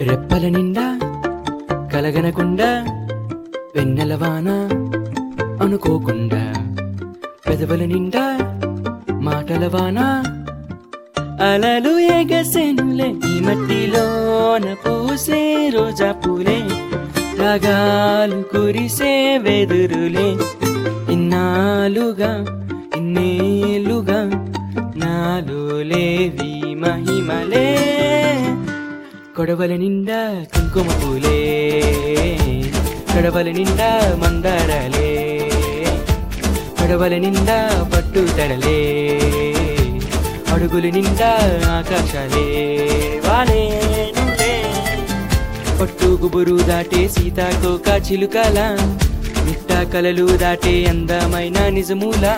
రెప్పల నిండా కలగనకుండా వెన్నెలవాన అనుకోకుండా పెదవుల నిండా మాటల వాన అలలు ఎగసెనులే ఈ మట్టిలోన పూసే రోజా పూలే రాగాలు కురిసే వెదురులే. ఇన్నాలుగా ఇన్నేలుగా నాలో లేవి మహిమలే. కొడవల నిండా కుంకుమ పూలే. కడవల నిండా మందారాలే. కడవల నిండా పట్టు తడలే అడుగులు నిండా ఆకాశాలే. వాలే పట్టు గుబురు దాటే సీతాకోక చిలుకల మిట్ట కలలు దాటే అందమైన నిజములా.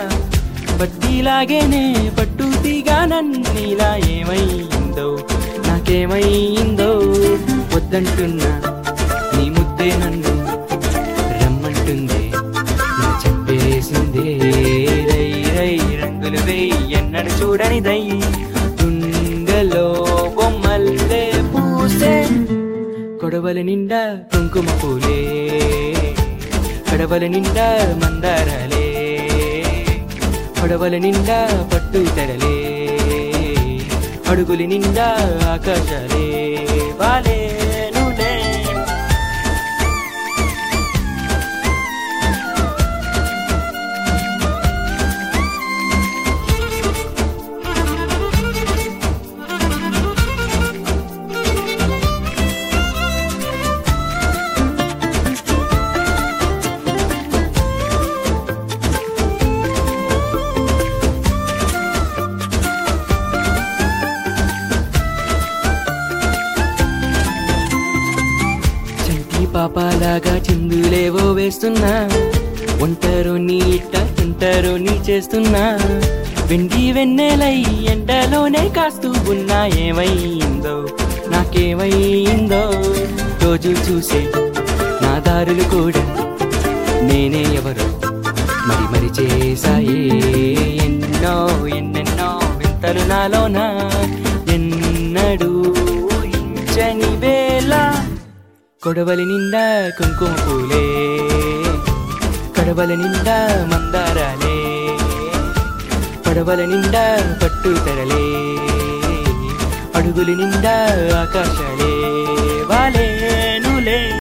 బట్టిలాగేనే పట్టు తీగా నన్నీలా ఏమైందో నాకేమైందో వద్దంటున్నా నీ ముద్దే నన్ను రమ్మంటుంది. నా చెప్పేసిందే. రై రై రంగులు వేయి ఎన్నడు చూడని దై తుంగలో బొమ్మల్లే పూసే. కొడవల నిండా కుంకుమ పూలే. కడవల నిండా మందారాలే. కొడవల నిండా పట్టు తెరలే. అడుగులి నిండా ఆకాశాలే. పాపాలాగా చిందులేవో వేస్తున్నా. ఒంటరు నీ ఇట్ట ఒంటరు నీ చేస్తున్నా. వెండి వెన్నెలై ఎండలోనే కాస్తూ ఉన్నా. ఏమైందో? నాకేమైందో? రోజు చూసే నా దారులు కూడా నేనే ఎవరు. మరి మరి చేశాయే ఎన్నో ఎన్నెన్నో వింతలు నాలోనా? కొడవలి నిండా కుంకుమ పూలే కడవల నిండా మందారాలే పడవల నిండా పట్టు తెరలే అడుగులు